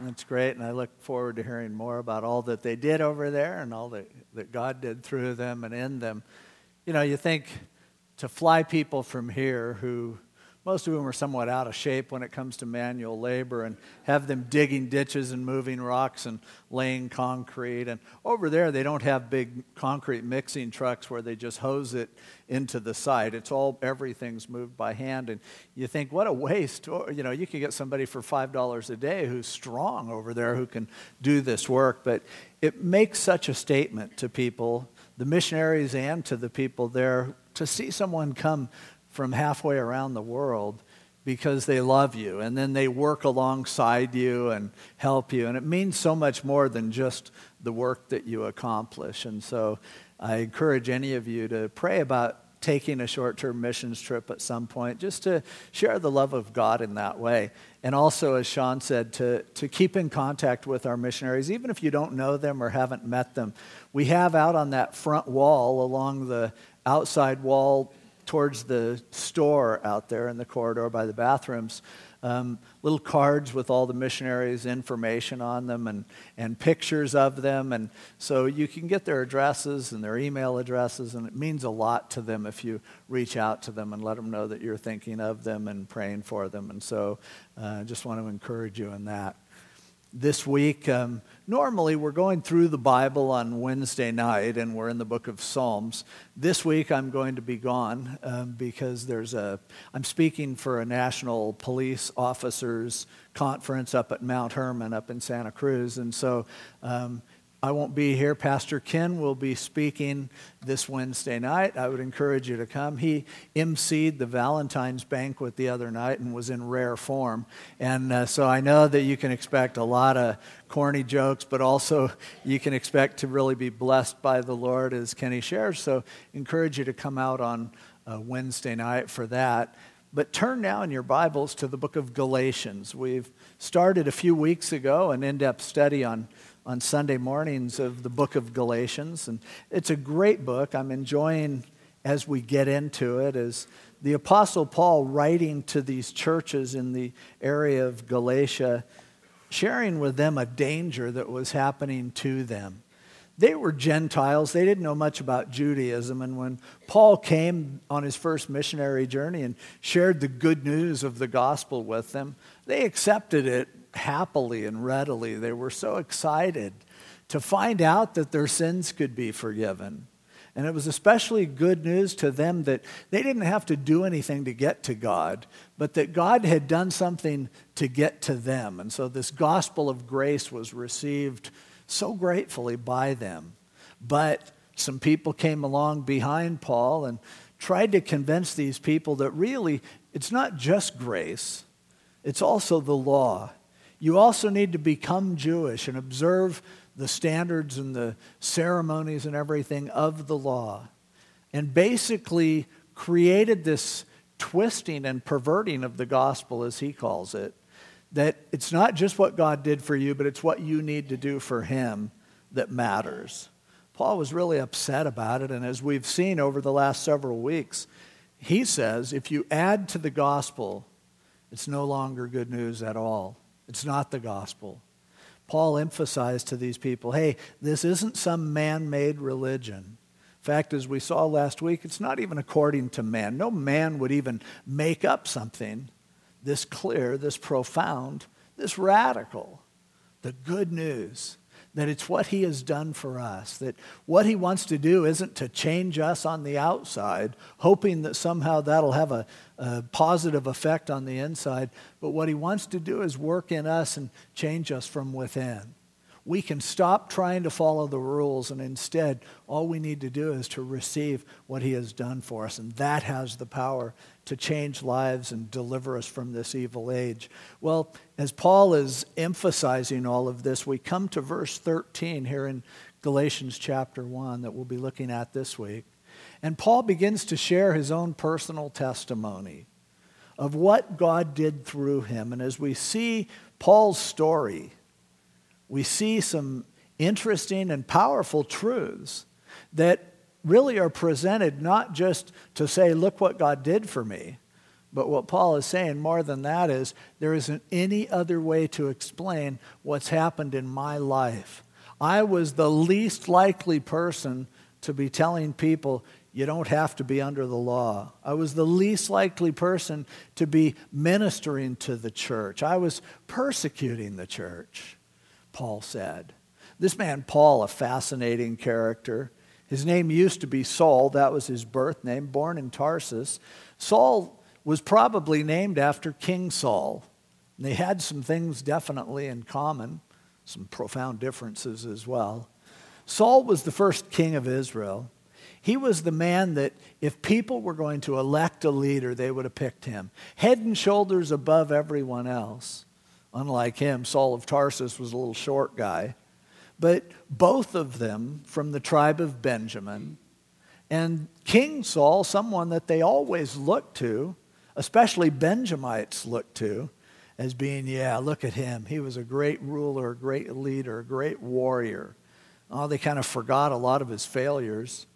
That's great, and I look forward to hearing more about all that they did over there and all that, that God did through them and in them. You know, you think to fly people from here who most of whom are somewhat out of shape when it comes to manual labor and have them digging ditches and moving rocks and laying concrete. And over there, they don't have big concrete mixing trucks where they just hose it into the site. It's all, everything's moved by hand. And you think, what a waste. You know, you can get somebody for $5 a day who's strong over there who can do this work. But it makes such a statement to people, the missionaries and to the people there, to see someone come from halfway around the world because they love you and then they work alongside you and help you. And it means so much more than just the work that you accomplish. And so I encourage any of you to pray about taking a short term missions trip at some point just to share the love of God in that way. And also, as Sean said, to, to keep in contact with our missionaries, even if you don't know them or haven't met them. We have out on that front wall along the outside wall towards the store out there in the corridor by the bathrooms. Um, little cards with all the missionaries' information on them and, and pictures of them. And so you can get their addresses and their email addresses, and it means a lot to them if you reach out to them and let them know that you're thinking of them and praying for them. And so I uh, just want to encourage you in that this week. Um, normally, we're going through the Bible on Wednesday night, and we're in the book of Psalms. This week, I'm going to be gone um, because there's a. I'm speaking for a national police officers conference up at Mount Hermon, up in Santa Cruz, and so um, I won't be here. Pastor Ken will be speaking this Wednesday night. I would encourage you to come. He emceed the Valentine's banquet the other night and was in rare form. And uh, so I know that you can expect a lot of corny jokes, but also you can expect to really be blessed by the Lord as Kenny shares. So encourage you to come out on uh, Wednesday night for that. But turn now in your Bibles to the book of Galatians. We've started a few weeks ago an in depth study on on Sunday mornings of the book of Galatians. And it's a great book. I'm enjoying as we get into it as the Apostle Paul writing to these churches in the area of Galatia, sharing with them a danger that was happening to them. They were Gentiles. They didn't know much about Judaism. And when Paul came on his first missionary journey and shared the good news of the gospel with them, they accepted it happily and readily. They were so excited to find out that their sins could be forgiven. And it was especially good news to them that they didn't have to do anything to get to God, but that God had done something to get to them. And so this gospel of grace was received so gratefully by them. But some people came along behind Paul and tried to convince these people that really it's not just grace, it's also the law you also need to become Jewish and observe the standards and the ceremonies and everything of the law. And basically created this twisting and perverting of the gospel, as he calls it, that it's not just what God did for you, but it's what you need to do for him that matters. Paul was really upset about it, and as we've seen over the last several weeks, he says if you add to the gospel, it's no longer good news at all. It's not the gospel. Paul emphasized to these people hey, this isn't some man made religion. In fact, as we saw last week, it's not even according to man. No man would even make up something this clear, this profound, this radical. The good news that it's what he has done for us, that what he wants to do isn't to change us on the outside, hoping that somehow that'll have a, a, positive effect on the inside, but what he wants to do is work in us and change us from within we can stop trying to follow the rules and instead all we need to do is to receive what he has done for us and that has the power to change lives and deliver us from this evil age. Well as paul is emphasizing all of this we come to verse 13 here in galatians chapter 1 that we'll be looking at this week. And paul begins to share his own personal testimony of what god did through him. And as we see paul's story we see some interesting and powerful truths that really are presented not just to say, look what God did for me, But what Paul is saying more than that is there isn't any other way to explain what's happened in my life. I was the least likely person to be telling people, you don't have to be under the law. I was the least likely person to be ministering to the church. I was persecuting the church, Paul said. This man, Paul, a fascinating character. His name used to be Saul, that was his birth name, born in Tarsus. Saul was probably named after King Saul. They had some things definitely in common, some profound differences as well. Saul was the first king of Israel. He was the man that if people were going to elect a leader, they would have picked him. Head and shoulders above everyone else. Unlike him, Saul of Tarsus was a little short guy. But both of them from the tribe of Benjamin. And King Saul, someone that they always looked to, especially Benjamites looked to, as being, yeah, look at him. He was a great ruler, a great leader, a great warrior. Oh, they kind of forgot a lot of his failures.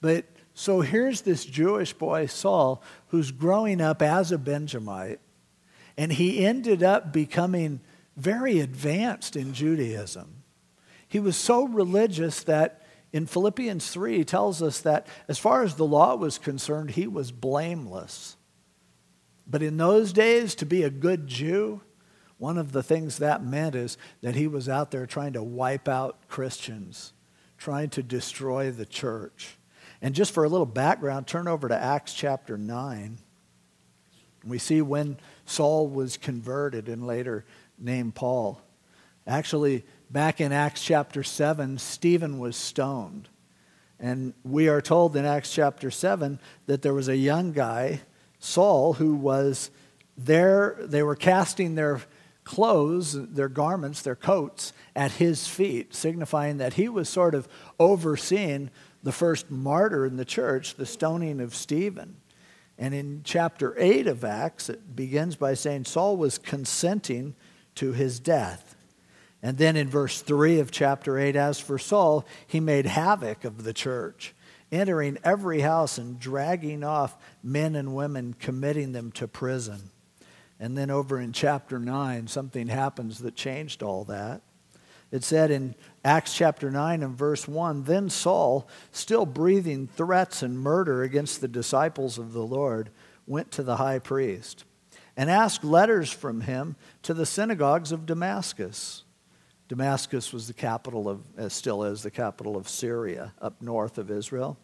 But so here's this Jewish boy, Saul, who's growing up as a Benjamite, and he ended up becoming very advanced in Judaism. He was so religious that in Philippians 3, he tells us that as far as the law was concerned, he was blameless. But in those days, to be a good Jew, one of the things that meant is that he was out there trying to wipe out Christians, trying to destroy the church. And just for a little background, turn over to Acts chapter 9. We see when Saul was converted and later named Paul. Actually, back in Acts chapter 7, Stephen was stoned. And we are told in Acts chapter 7 that there was a young guy, Saul, who was there. They were casting their clothes, their garments, their coats at his feet, signifying that he was sort of overseeing the first martyr in the church, the stoning of Stephen. And in chapter 8 of Acts, it begins by saying Saul was consenting to his death. And then in verse 3 of chapter 8, as for Saul, he made havoc of the church, entering every house and dragging off men and women, committing them to prison. And then over in chapter 9, something happens that changed all that. It said in Acts chapter 9 and verse 1 Then Saul, still breathing threats and murder against the disciples of the Lord, went to the high priest and asked letters from him to the synagogues of Damascus. Damascus was the capital of, as still is, the capital of Syria, up north of Israel.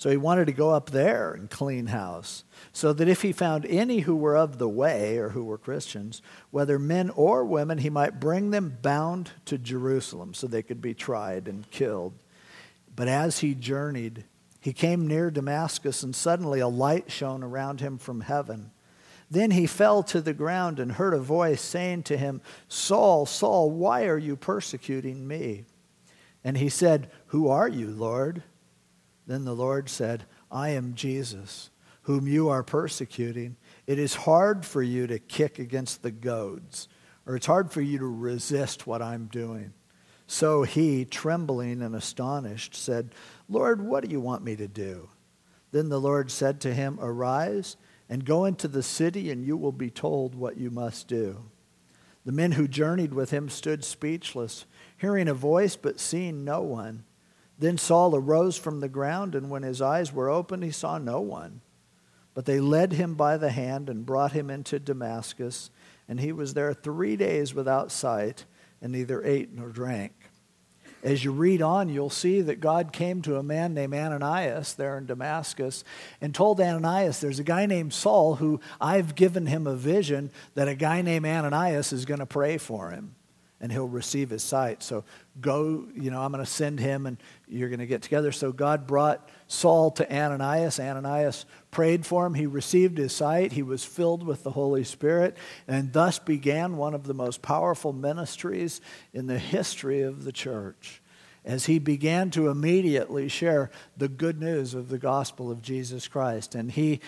So he wanted to go up there and clean house, so that if he found any who were of the way or who were Christians, whether men or women, he might bring them bound to Jerusalem so they could be tried and killed. But as he journeyed, he came near Damascus, and suddenly a light shone around him from heaven. Then he fell to the ground and heard a voice saying to him, Saul, Saul, why are you persecuting me? And he said, Who are you, Lord? Then the Lord said, I am Jesus, whom you are persecuting. It is hard for you to kick against the goads, or it's hard for you to resist what I'm doing. So he, trembling and astonished, said, Lord, what do you want me to do? Then the Lord said to him, Arise and go into the city, and you will be told what you must do. The men who journeyed with him stood speechless, hearing a voice but seeing no one. Then Saul arose from the ground, and when his eyes were opened, he saw no one. But they led him by the hand and brought him into Damascus, and he was there three days without sight, and neither ate nor drank. As you read on, you'll see that God came to a man named Ananias there in Damascus and told Ananias, There's a guy named Saul who I've given him a vision that a guy named Ananias is going to pray for him and he'll receive his sight. So go, you know, I'm going to send him and you're going to get together. So God brought Saul to Ananias. Ananias prayed for him. He received his sight. He was filled with the Holy Spirit and thus began one of the most powerful ministries in the history of the church as he began to immediately share the good news of the gospel of Jesus Christ. And he,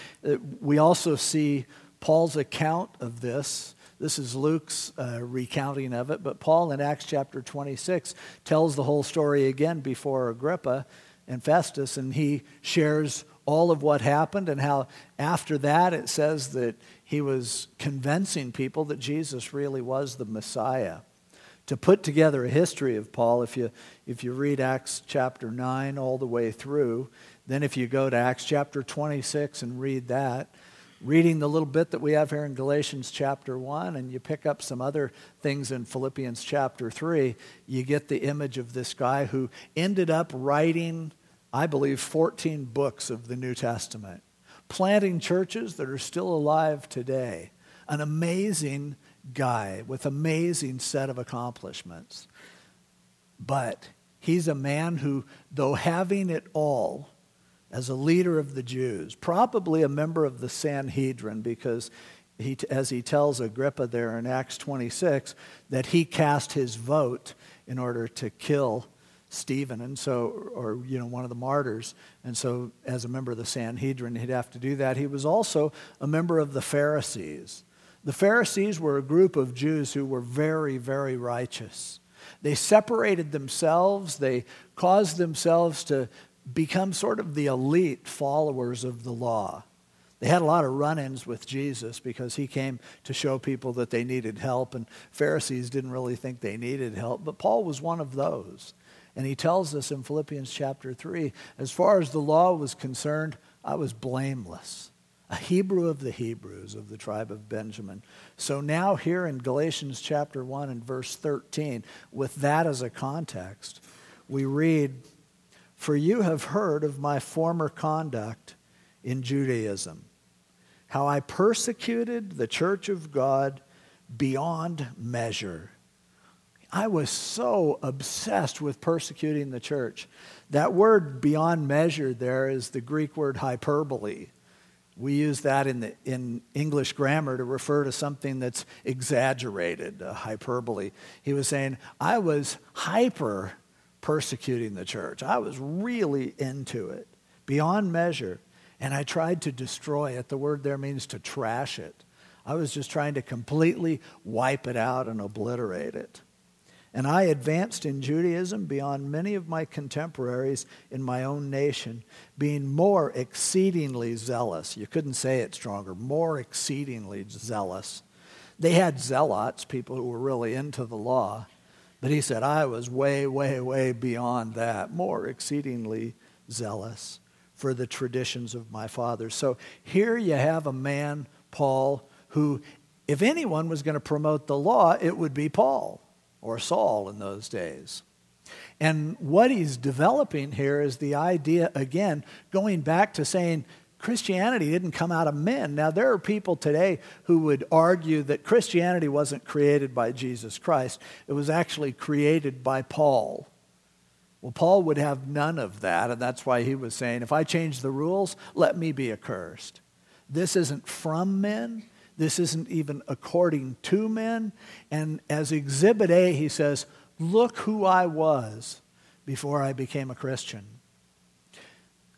we also see Paul's account of this this is Luke's uh, recounting of it, but Paul in Acts chapter 26 tells the whole story again before Agrippa and Festus, and he shares all of what happened and how after that it says that he was convincing people that Jesus really was the Messiah. To put together a history of Paul, if you, if you read Acts chapter 9 all the way through, then if you go to Acts chapter 26 and read that, reading the little bit that we have here in Galatians chapter 1, and you pick up some other things in Philippians chapter 3, you get the image of this guy who ended up writing, I believe, 14 books of the New Testament, planting churches that are still alive today. An amazing guy with amazing set of accomplishments. But he's a man who, though having it all, as a leader of the Jews, probably a member of the Sanhedrin, because he, as he tells Agrippa there in Acts 26, that he cast his vote in order to kill Stephen, and so, or you know, one of the martyrs, and so as a member of the Sanhedrin, he'd have to do that. He was also a member of the Pharisees. The Pharisees were a group of Jews who were very, very righteous. They separated themselves. They caused themselves to become sort of the elite followers of the law. They had a lot of run ins with Jesus because he came to show people that they needed help, and Pharisees didn't really think they needed help. But Paul was one of those. And he tells us in Philippians chapter 3 as far as the law was concerned, I was blameless, a Hebrew of the Hebrews of the tribe of Benjamin. So now, here in Galatians chapter 1 and verse 13, with that as a context, we read for you have heard of my former conduct in Judaism, how I persecuted the church of God beyond measure. I was so obsessed with persecuting the church. That word beyond measure there is the Greek word hyperbole. We use that in, the, in English grammar to refer to something that's exaggerated, hyperbole. He was saying, I was hyper persecuting the church. I was really into it, beyond measure. And I tried to destroy it. The word there means to trash it. I was just trying to completely wipe it out and obliterate it. And I advanced in Judaism beyond many of my contemporaries in my own nation, being more exceedingly zealous. You couldn't say it stronger, more exceedingly zealous. They had zealots, people who were really into the law. But he said, I was way, way, way beyond that, more exceedingly zealous for the traditions of my fathers. So here you have a man, Paul, who, if anyone was going to promote the law, it would be Paul or Saul in those days. And what he's developing here is the idea, again, going back to saying Christianity didn't come out of men. Now, there are people today who would argue that Christianity wasn't created by Jesus Christ, it was actually created by Paul. Well, Paul would have none of that, and that's why he was saying, if I change the rules, let me be accursed. This isn't from men. This isn't even according to men. And as exhibit A, he says, Look who I was before I became a Christian.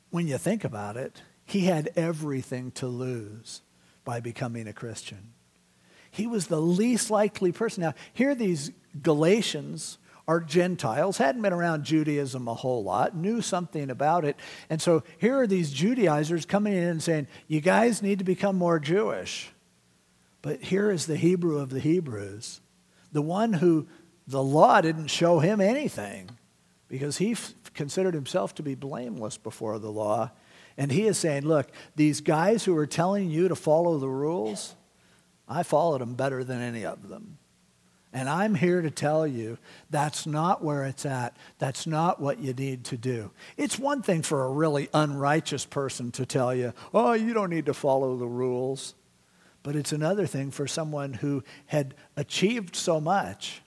When you think about it, he had everything to lose by becoming a Christian. He was the least likely person. Now, here these Galatians are Gentiles, hadn't been around Judaism a whole lot, knew something about it. And so here are these Judaizers coming in and saying, You guys need to become more Jewish. But here is the Hebrew of the Hebrews, the one who the law didn't show him anything because he f- considered himself to be blameless before the law. And he is saying, look, these guys who are telling you to follow the rules, I followed them better than any of them. And I'm here to tell you that's not where it's at. That's not what you need to do. It's one thing for a really unrighteous person to tell you, oh, you don't need to follow the rules. But it's another thing for someone who had achieved so much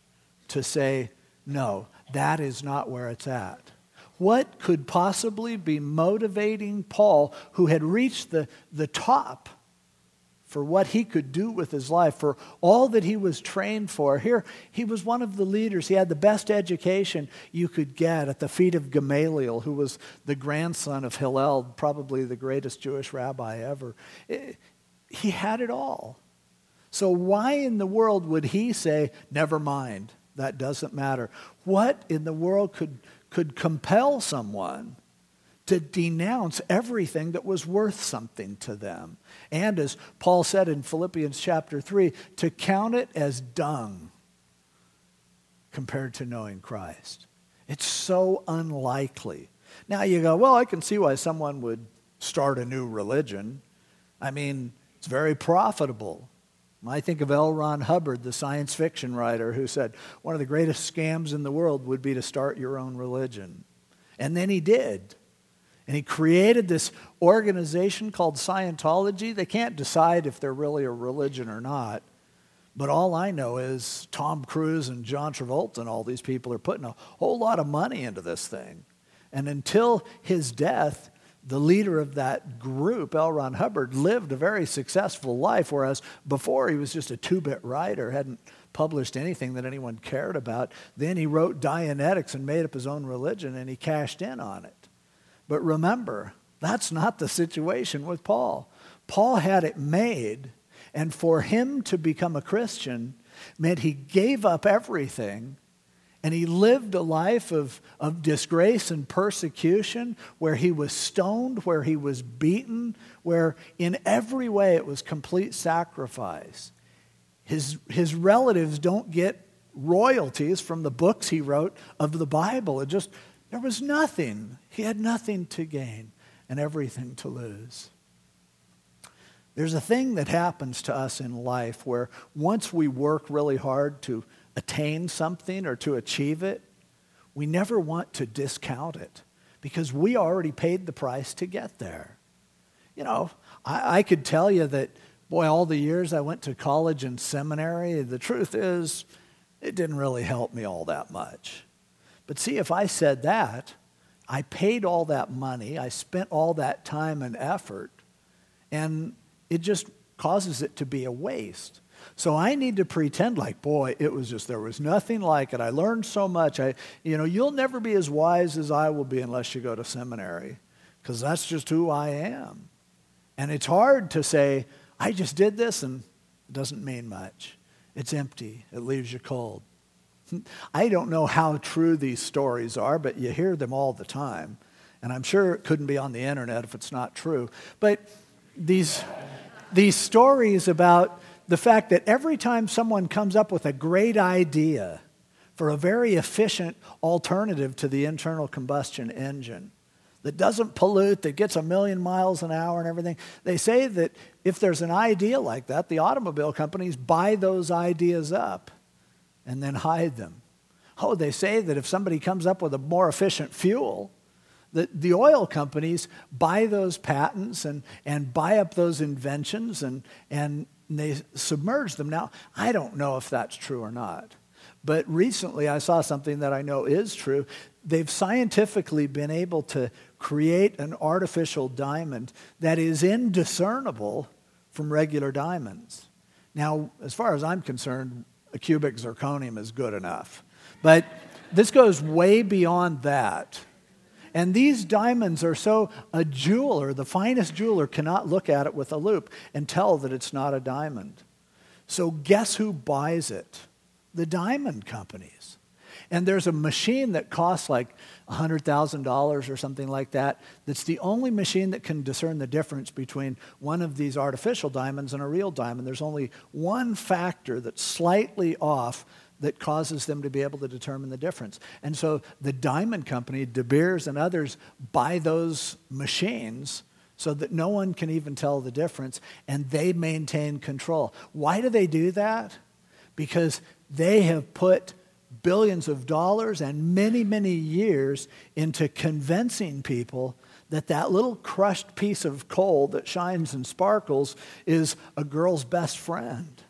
to say, no, that is not where it's at. What could possibly be motivating Paul, who had reached the, the top for what he could do with his life, for all that he was trained for? Here, he was one of the leaders. He had the best education you could get at the feet of Gamaliel, who was the grandson of Hillel, probably the greatest Jewish rabbi ever. It, he had it all. So, why in the world would he say, Never mind, that doesn't matter? What in the world could could compel someone to denounce everything that was worth something to them. And as Paul said in Philippians chapter 3, to count it as dung compared to knowing Christ. It's so unlikely. Now you go, well, I can see why someone would start a new religion. I mean, it's very profitable. I think of L. Ron Hubbard, the science fiction writer, who said one of the greatest scams in the world would be to start your own religion. And then he did. And he created this organization called Scientology. They can't decide if they're really a religion or not. But all I know is Tom Cruise and John Travolta and all these people are putting a whole lot of money into this thing. And until his death, the leader of that group, L. Ron Hubbard, lived a very successful life, whereas before he was just a two bit writer, hadn't published anything that anyone cared about. Then he wrote Dianetics and made up his own religion, and he cashed in on it. But remember, that's not the situation with Paul. Paul had it made, and for him to become a Christian meant he gave up everything and he lived a life of, of disgrace and persecution where he was stoned, where he was beaten, where in every way it was complete sacrifice. His, his relatives don't get royalties from the books he wrote of the Bible. It just there was nothing. He had nothing to gain and everything to lose. There's a thing that happens to us in life where once we work really hard to attain something or to achieve it, we never want to discount it because we already paid the price to get there. You know, I, I could tell you that, boy, all the years I went to college and seminary, the truth is, it didn't really help me all that much. But see, if I said that, I paid all that money, I spent all that time and effort, and it just causes it to be a waste. So I need to pretend like, boy, it was just, there was nothing like it. I learned so much. I, you know, you'll never be as wise as I will be unless you go to seminary, because that's just who I am. And it's hard to say, I just did this and it doesn't mean much. It's empty, it leaves you cold. I don't know how true these stories are, but you hear them all the time. And I'm sure it couldn't be on the internet if it's not true. But these, these stories about the fact that every time someone comes up with a great idea for a very efficient alternative to the internal combustion engine that doesn't pollute, that gets a million miles an hour and everything, they say that if there's an idea like that, the automobile companies buy those ideas up and then hide them. Oh, they say that if somebody comes up with a more efficient fuel, that the oil companies buy those patents and, and buy up those inventions and, and they submerge them. Now, I don't know if that's true or not. But recently I saw something that I know is true. They've scientifically been able to create an artificial diamond that is indiscernible from regular diamonds. Now, as far as I'm concerned, a cubic zirconium is good enough. But this goes way beyond that. And these diamonds are so, a jeweler, the finest jeweler, cannot look at it with a loupe and tell that it's not a diamond. So, guess who buys it? The diamond companies. And there's a machine that costs like $100,000 or something like that. That's the only machine that can discern the difference between one of these artificial diamonds and a real diamond. There's only one factor that's slightly off that causes them to be able to determine the difference. And so the diamond company, De Beers and others, buy those machines so that no one can even tell the difference and they maintain control. Why do they do that? Because they have put billions of dollars and many, many years into convincing people that that little crushed piece of coal that shines and sparkles is a girl's best friend.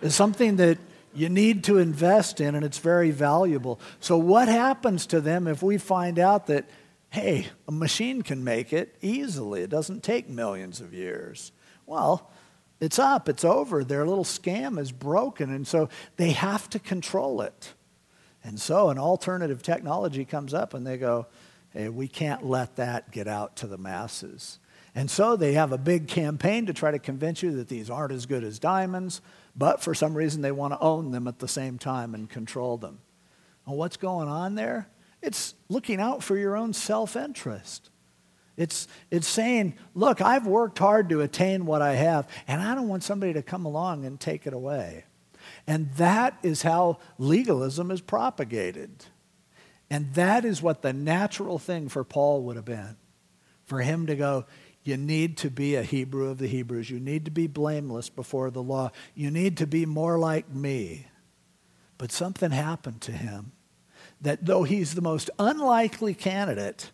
Is something that you need to invest in and it's very valuable. So, what happens to them if we find out that, hey, a machine can make it easily? It doesn't take millions of years. Well, it's up, it's over. Their little scam is broken, and so they have to control it. And so an alternative technology comes up and they go, hey, we can't let that get out to the masses. And so they have a big campaign to try to convince you that these aren't as good as diamonds, but for some reason they want to own them at the same time and control them. And what's going on there? It's looking out for your own self interest. It's, it's saying, look, I've worked hard to attain what I have, and I don't want somebody to come along and take it away. And that is how legalism is propagated. And that is what the natural thing for Paul would have been. For him to go, you need to be a Hebrew of the Hebrews. You need to be blameless before the law. You need to be more like me. But something happened to him that though he's the most unlikely candidate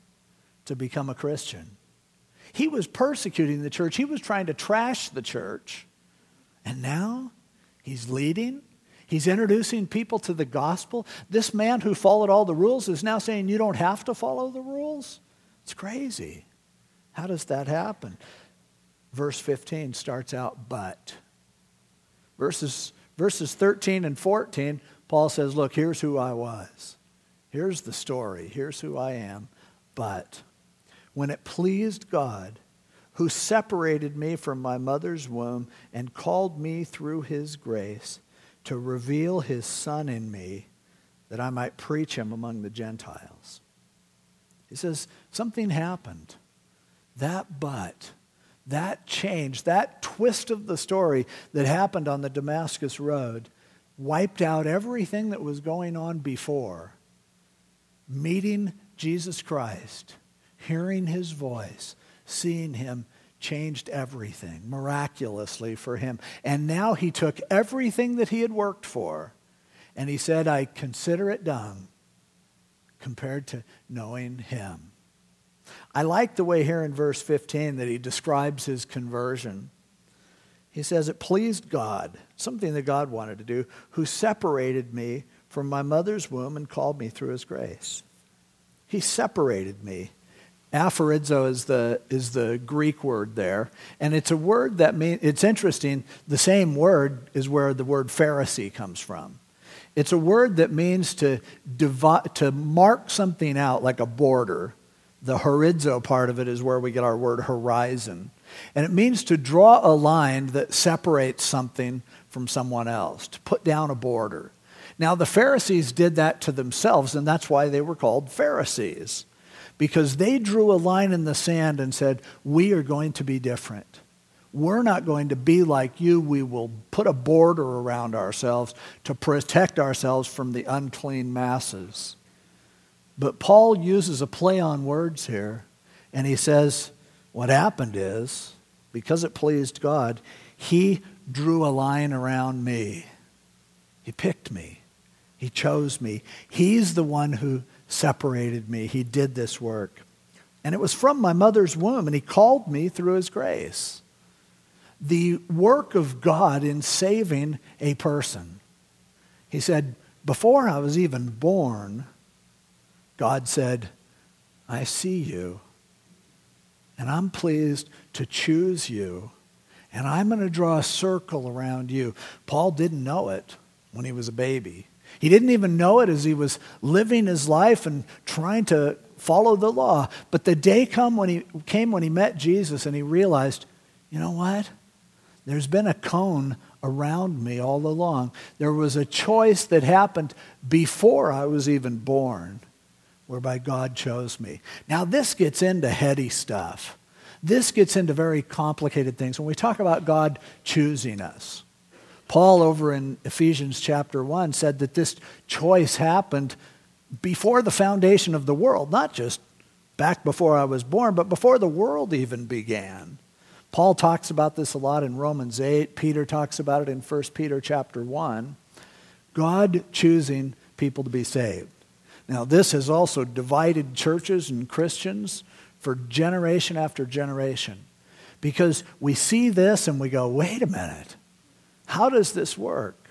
to become a Christian, he was persecuting the church. He was trying to trash the church. And now he's leading. He's introducing people to the gospel. This man who followed all the rules is now saying you don't have to follow the rules. It's crazy. How does that happen? Verse 15 starts out, but. Verses, verses 13 and 14, Paul says, Look, here's who I was. Here's the story. Here's who I am. But when it pleased God, who separated me from my mother's womb and called me through his grace to reveal his Son in me that I might preach him among the Gentiles. He says, Something happened. That but, that change, that twist of the story that happened on the Damascus Road wiped out everything that was going on before. Meeting Jesus Christ, hearing his voice, seeing him changed everything miraculously for him. And now he took everything that he had worked for and he said, I consider it dung compared to knowing him. I like the way here in verse 15 that he describes his conversion. He says, It pleased God, something that God wanted to do, who separated me from my mother's womb and called me through his grace. He separated me. Aphorizo is the, is the Greek word there. And it's a word that means, it's interesting, the same word is where the word Pharisee comes from. It's a word that means to, divide, to mark something out like a border. The horizo part of it is where we get our word horizon. And it means to draw a line that separates something from someone else, to put down a border. Now, the Pharisees did that to themselves, and that's why they were called Pharisees because they drew a line in the sand and said, We are going to be different. We're not going to be like you. We will put a border around ourselves to protect ourselves from the unclean masses. But Paul uses a play on words here, and he says, What happened is, because it pleased God, he drew a line around me. He picked me. He chose me. He's the one who separated me. He did this work. And it was from my mother's womb, and He called me through His grace. The work of God in saving a person. He said, Before I was even born, God said, I see you, and I'm pleased to choose you, and I'm going to draw a circle around you. Paul didn't know it when he was a baby. He didn't even know it as he was living his life and trying to follow the law. But the day come when he, came when he met Jesus and he realized, you know what? There's been a cone around me all along. There was a choice that happened before I was even born, whereby God chose me. Now, this gets into heady stuff. This gets into very complicated things. When we talk about God choosing us, Paul, over in Ephesians chapter 1, said that this choice happened before the foundation of the world, not just back before I was born, but before the world even began. Paul talks about this a lot in Romans 8. Peter talks about it in 1 Peter chapter 1. God choosing people to be saved. Now, this has also divided churches and Christians for generation after generation because we see this and we go, wait a minute. How does this work?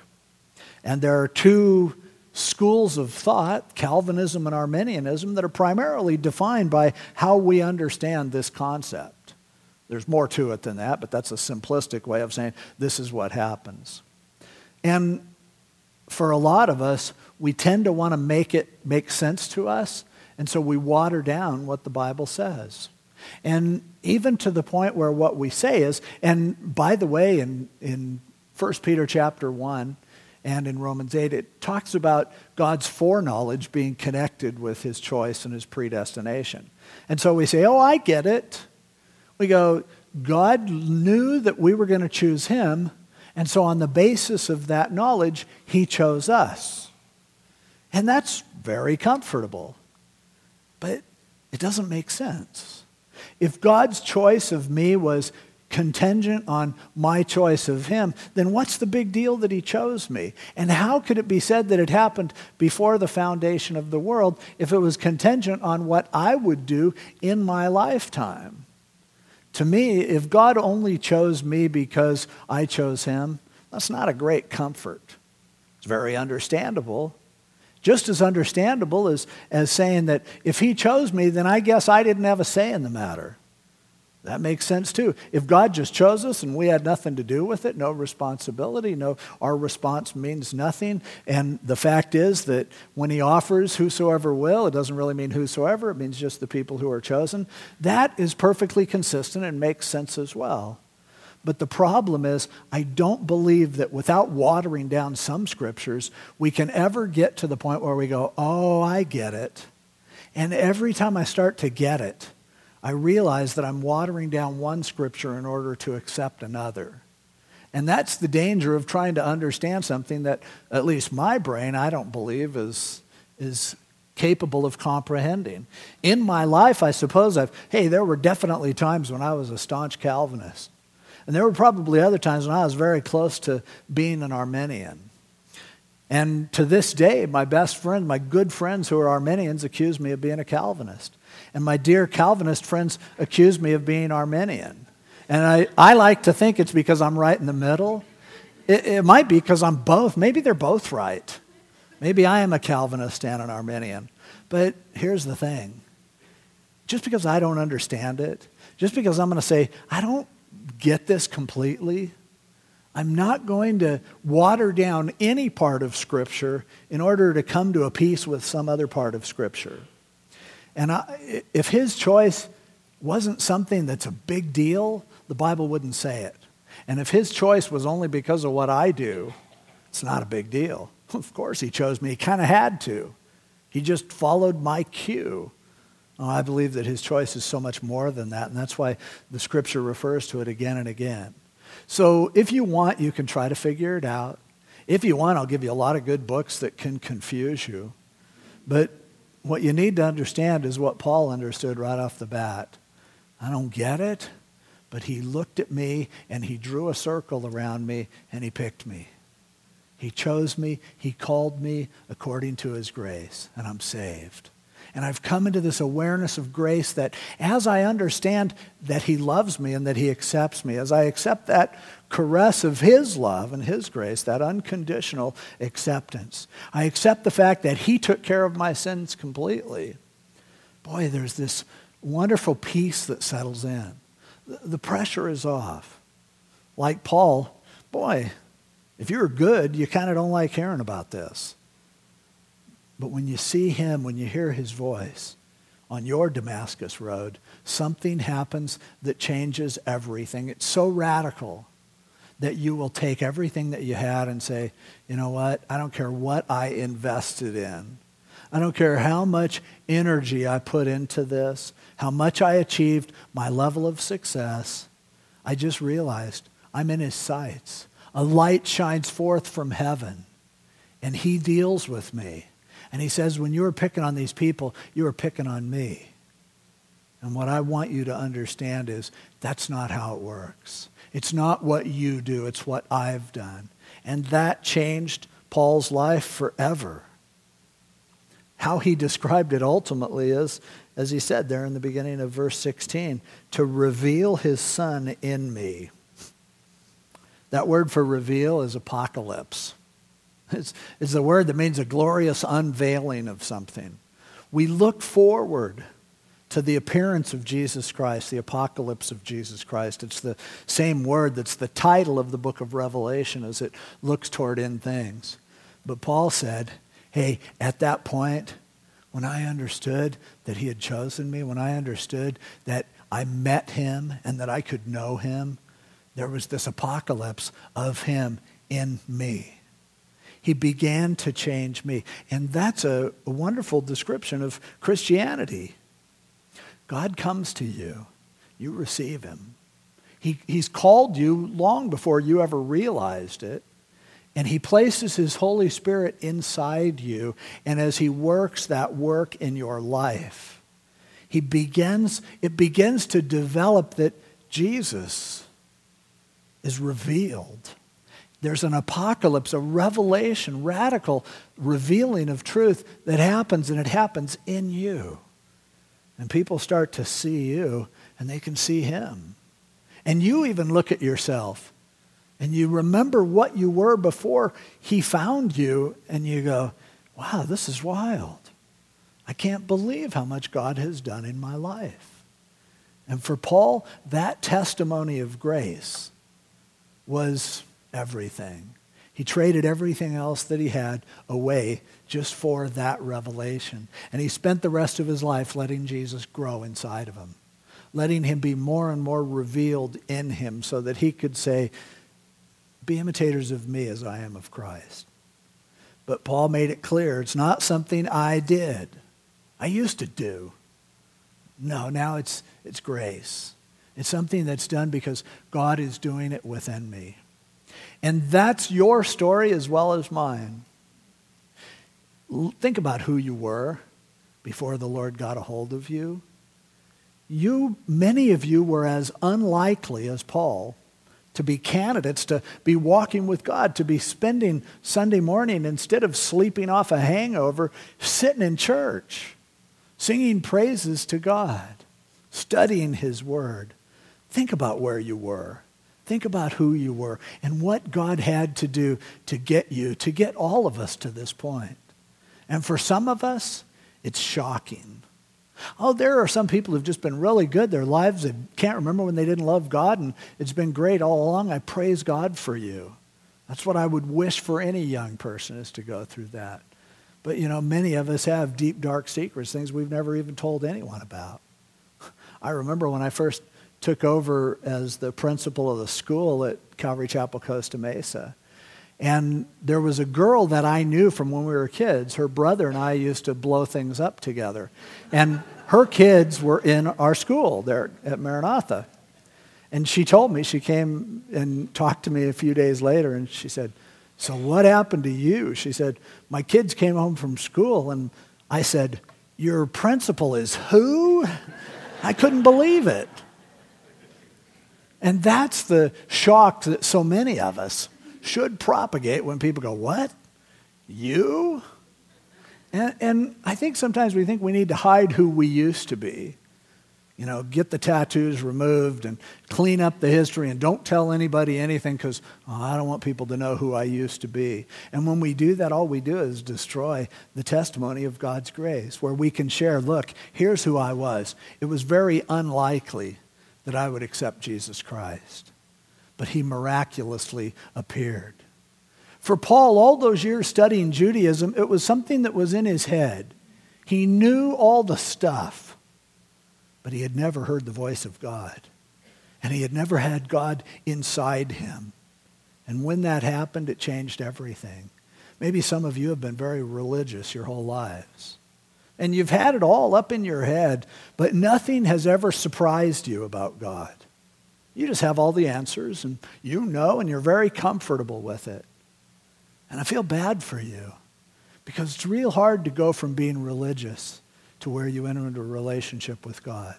And there are two schools of thought, Calvinism and Arminianism, that are primarily defined by how we understand this concept. There's more to it than that, but that's a simplistic way of saying this is what happens. And for a lot of us, we tend to want to make it make sense to us, and so we water down what the Bible says. And even to the point where what we say is, and by the way, in, in 1 Peter chapter 1, and in Romans 8, it talks about God's foreknowledge being connected with his choice and his predestination. And so we say, Oh, I get it. We go, God knew that we were going to choose him, and so on the basis of that knowledge, he chose us. And that's very comfortable. But it doesn't make sense. If God's choice of me was contingent on my choice of him, then what's the big deal that he chose me? And how could it be said that it happened before the foundation of the world if it was contingent on what I would do in my lifetime? To me, if God only chose me because I chose him, that's not a great comfort. It's very understandable. Just as understandable as, as saying that if he chose me, then I guess I didn't have a say in the matter. That makes sense too. If God just chose us and we had nothing to do with it, no responsibility, no our response means nothing. And the fact is that when he offers whosoever will, it doesn't really mean whosoever, it means just the people who are chosen. That is perfectly consistent and makes sense as well. But the problem is, I don't believe that without watering down some scriptures, we can ever get to the point where we go, oh, I get it. And every time I start to get it, I realize that I'm watering down one scripture in order to accept another. And that's the danger of trying to understand something that, at least my brain, I don't believe is, is capable of comprehending. In my life, I suppose I've, hey, there were definitely times when I was a staunch Calvinist. And there were probably other times when I was very close to being an Arminian. And to this day, my best friends, my good friends who are Arminians, accuse me of being a Calvinist. And my dear Calvinist friends accuse me of being Arminian. And I, I like to think it's because I'm right in the middle. It, it might be because I'm both. Maybe they're both right. Maybe I am a Calvinist and an Arminian. But here's the thing just because I don't understand it, just because I'm going to say, I don't get this completely, I'm not going to water down any part of Scripture in order to come to a peace with some other part of Scripture. And I, if his choice wasn't something that's a big deal, the Bible wouldn't say it. And if his choice was only because of what I do, it's not a big deal. Of course, he chose me. He kind of had to. He just followed my cue. Oh, I believe that his choice is so much more than that, and that's why the scripture refers to it again and again. So if you want, you can try to figure it out. If you want, I'll give you a lot of good books that can confuse you. But what you need to understand is what Paul understood right off the bat. I don't get it, but he looked at me and he drew a circle around me and he picked me. He chose me, he called me according to his grace, and I'm saved. And I've come into this awareness of grace that as I understand that He loves me and that He accepts me, as I accept that caress of His love and His grace, that unconditional acceptance, I accept the fact that He took care of my sins completely. Boy, there's this wonderful peace that settles in. The pressure is off. Like Paul, boy, if you're good, you kind of don't like hearing about this. But when you see him, when you hear his voice on your Damascus road, something happens that changes everything. It's so radical that you will take everything that you had and say, you know what? I don't care what I invested in. I don't care how much energy I put into this, how much I achieved, my level of success. I just realized I'm in his sights. A light shines forth from heaven, and he deals with me. And he says, when you were picking on these people, you were picking on me. And what I want you to understand is that's not how it works. It's not what you do, it's what I've done. And that changed Paul's life forever. How he described it ultimately is, as he said there in the beginning of verse 16, to reveal his son in me. That word for reveal is apocalypse. It's, the word that means a glorious unveiling of something. We look forward to the appearance of Jesus Christ, the apocalypse of Jesus Christ. It's the same word that's the title of the book of Revelation as it looks toward end things. But Paul said, hey, at that point, when I understood that he had chosen me, when I understood that I met him and that I could know him, there was this apocalypse of him in me. He began to change me. And that's a, wonderful description of Christianity. God comes to you, you receive him. He, he's called you long before you ever realized it. And he places his Holy Spirit inside you. And as he works that work in your life, he begins, it begins to develop that Jesus is revealed. There's an apocalypse, a revelation, radical revealing of truth that happens, and it happens in you. And people start to see you, and they can see him. And you even look at yourself, and you remember what you were before he found you, and you go, wow, this is wild. I can't believe how much God has done in my life. And for Paul, that testimony of grace was everything. He traded everything else that he had away just for that revelation. And he spent the rest of his life letting Jesus grow inside of him, letting him be more and more revealed in him so that he could say, Be imitators of me as I am of Christ. But Paul made it clear it's not something I did. I used to do. No, now it's, it's grace. It's something that's done because God is doing it within me. And that's your story as well as mine. Think about who you were before the Lord got a hold of you. You, many of you were as unlikely as Paul to be candidates, to be walking with God, to be spending Sunday morning instead of sleeping off a hangover, sitting in church, singing praises to God, studying His Word. Think about where you were. Think about who you were and what God had to do to get you, to get all of us to this point. And for some of us, it's shocking. Oh, there are some people who've just been really good. Their lives, they can't remember when they didn't love God, and it's been great all along. I praise God for you. That's what I would wish for any young person is to go through that. But, you know, many of us have deep, dark secrets, things we've never even told anyone about. I remember when I first took over as the principal of the school at Calvary Chapel Costa Mesa. And there was a girl that I knew from when we were kids. Her brother and I used to blow things up together. And her kids were in our school there at Maranatha. And she told me, she came and talked to me a few days later, and she said, So what happened to you? She said, My kids came home from school, and I said, Your principal is who? I couldn't believe it. And that's the shock that so many of us should propagate when people go, What? You? And, and, I think sometimes we think we need to hide who we used to be. You know, get the tattoos removed and clean up the history and don't tell anybody anything because oh, I don't want people to know who I used to be. And when we do that, all we do is destroy the testimony of God's grace, where we can share, look, here's who I was. It was very unlikely that I would accept Jesus Christ. But he miraculously appeared. For Paul, all those years studying Judaism, it was something that was in his head. He knew all the stuff, but he had never heard the voice of God. And he had never had God inside him. And when that happened, it changed everything. Maybe some of you have been very religious your whole lives and you've had it all up in your head, but nothing has ever surprised you about God. You just have all the answers, and you know, and you're very comfortable with it. And I feel bad for you because it's real hard to go from being religious to where you enter into a relationship with God.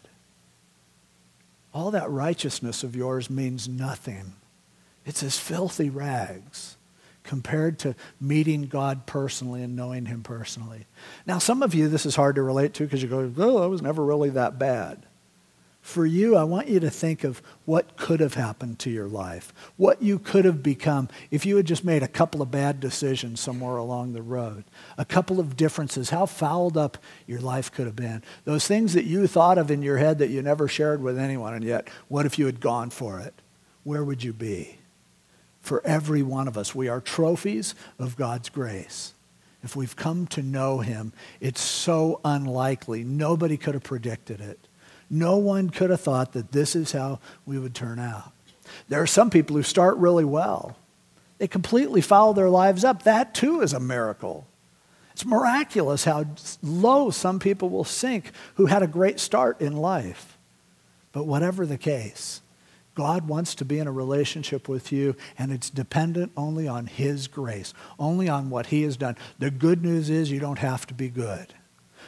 All that righteousness of yours means nothing. It's as filthy rags compared to meeting God personally and knowing Him personally. Now, some of you, this is hard to relate to because you go, oh, I was never really that bad. For you, I want you to think of what could have happened to your life, what you could have become if you had just made a couple of bad decisions somewhere along the road, a couple of differences, how fouled up your life could have been. Those things that you thought of in your head that you never shared with anyone, and yet, what if you had gone for it? Where would you be? For every one of us. We are trophies of God's grace. If we've come to know him, it's so unlikely. Nobody could have predicted it. No one could have thought that this is how we would turn out. There are some people who start really well. They completely foul their lives up. That too is a miracle. It's miraculous how low some people will sink who had a great start in life. But whatever the case, God wants to be in a relationship with you, and it's dependent only on His grace, only on what He has done. The good news is you don't have to be good.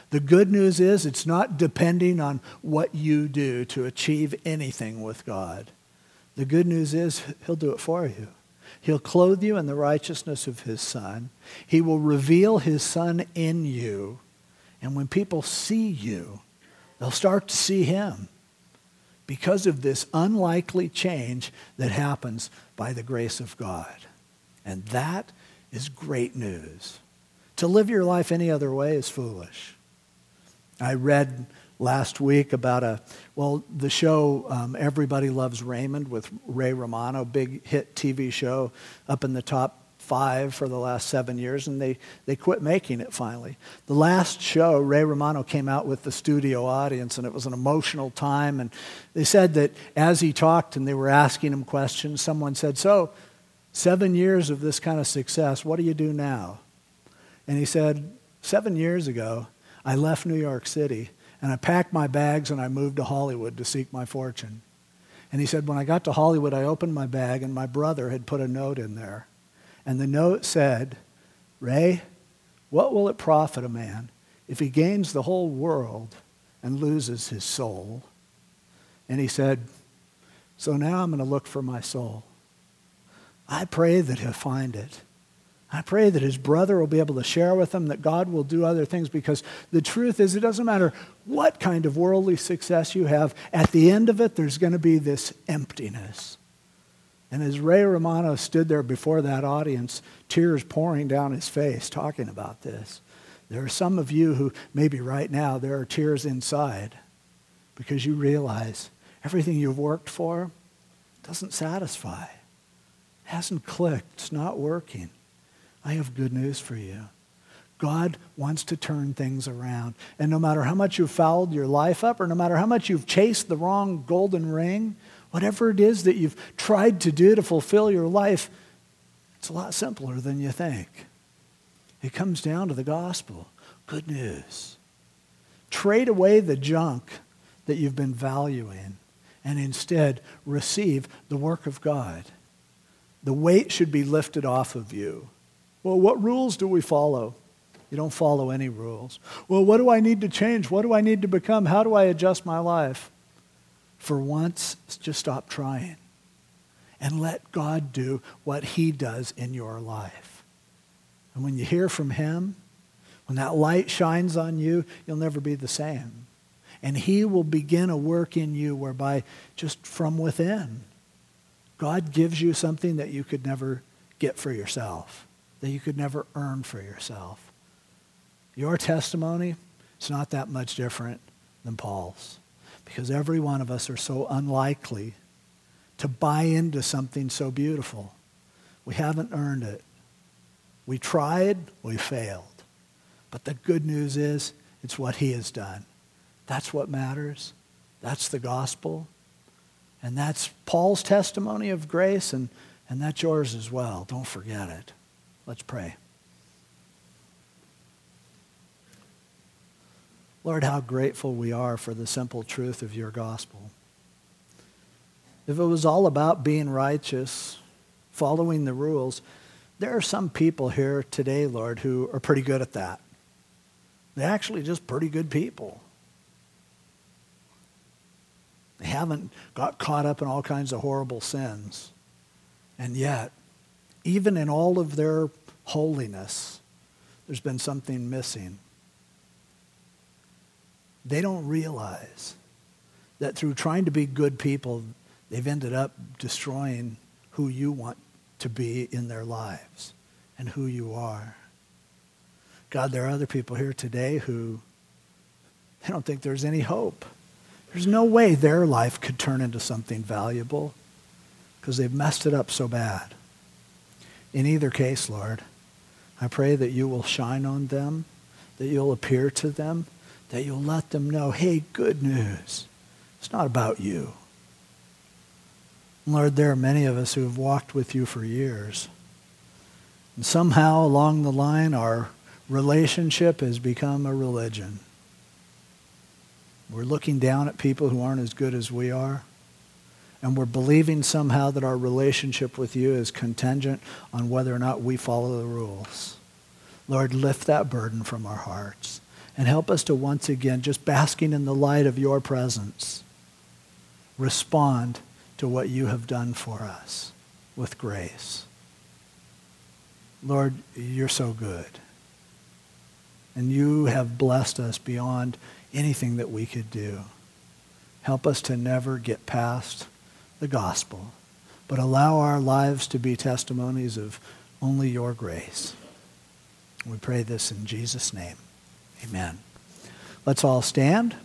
The good news is it's not depending on what you do to achieve anything with God. The good news is He'll do it for you. He'll clothe you in the righteousness of His Son. He will reveal His Son in you. And when people see you, they'll start to see Him because of this unlikely change that happens by the grace of God. And that is great news. To live your life any other way is foolish. I read last week about a, well, the show um, Everybody Loves Raymond with Ray Romano, big hit TV show up in the top five for the last seven years, and they, they quit making it finally. The last show, Ray Romano came out with the studio audience, and it was an emotional time. And they said that as he talked and they were asking him questions, someone said, So, seven years of this kind of success, what do you do now? And he said, Seven years ago, I left New York City and I packed my bags and I moved to Hollywood to seek my fortune. And he said, When I got to Hollywood, I opened my bag and my brother had put a note in there. And the note said, Ray, what will it profit a man if he gains the whole world and loses his soul? And he said, So now I'm going to look for my soul. I pray that he'll find it. I pray that his brother will be able to share with him, that God will do other things, because the truth is, it doesn't matter what kind of worldly success you have, at the end of it, there's going to be this emptiness. And as Ray Romano stood there before that audience, tears pouring down his face, talking about this, there are some of you who, maybe right now, there are tears inside because you realize everything you've worked for doesn't satisfy, hasn't clicked, it's not working. I have good news for you. God wants to turn things around. And no matter how much you've fouled your life up, or no matter how much you've chased the wrong golden ring, Whatever it is that you've tried to do to fulfill your life, it's a lot simpler than you think. It comes down to the gospel. Good news. Trade away the junk that you've been valuing and instead receive the work of God. The weight should be lifted off of you. Well, what rules do we follow? You don't follow any rules. Well, what do I need to change? What do I need to become? How do I adjust my life? For once, just stop trying and let God do what He does in your life. And when you hear from Him, when that light shines on you, you'll never be the same. And He will begin a work in you whereby just from within, God gives you something that you could never get for yourself, that you could never earn for yourself. Your testimony, it's not that much different than Paul's because every one of us are so unlikely to buy into something so beautiful. We haven't earned it. We tried, we failed. But the good news is, it's what he has done. That's what matters. That's the gospel. And that's Paul's testimony of grace, and, and that's yours as well. Don't forget it. Let's pray. Lord, how grateful we are for the simple truth of your gospel. If it was all about being righteous, following the rules, there are some people here today, Lord, who are pretty good at that. They're actually just pretty good people. They haven't got caught up in all kinds of horrible sins. And yet, even in all of their holiness, there's been something missing. They don't realize that through trying to be good people, they've ended up destroying who you want to be in their lives and who you are. God, there are other people here today who they don't think there's any hope. There's no way their life could turn into something valuable because they've messed it up so bad. In either case, Lord, I pray that you will shine on them, that you'll appear to them, that you'll let them know, hey, good news. It's not about you. Lord, there are many of us who have walked with you for years, And somehow along the line, our relationship has become a religion. We're looking down at people who aren't as good as we are. And we're believing somehow that our relationship with you is contingent on whether or not we follow the rules. Lord, lift that burden from our hearts and help us to once again, just basking in the light of your presence, respond to what you have done for us with grace. Lord, you're so good. And you have blessed us beyond anything that we could do. Help us to never get past the gospel, but allow our lives to be testimonies of only your grace. We pray this in Jesus' name. Amen. Let's all stand.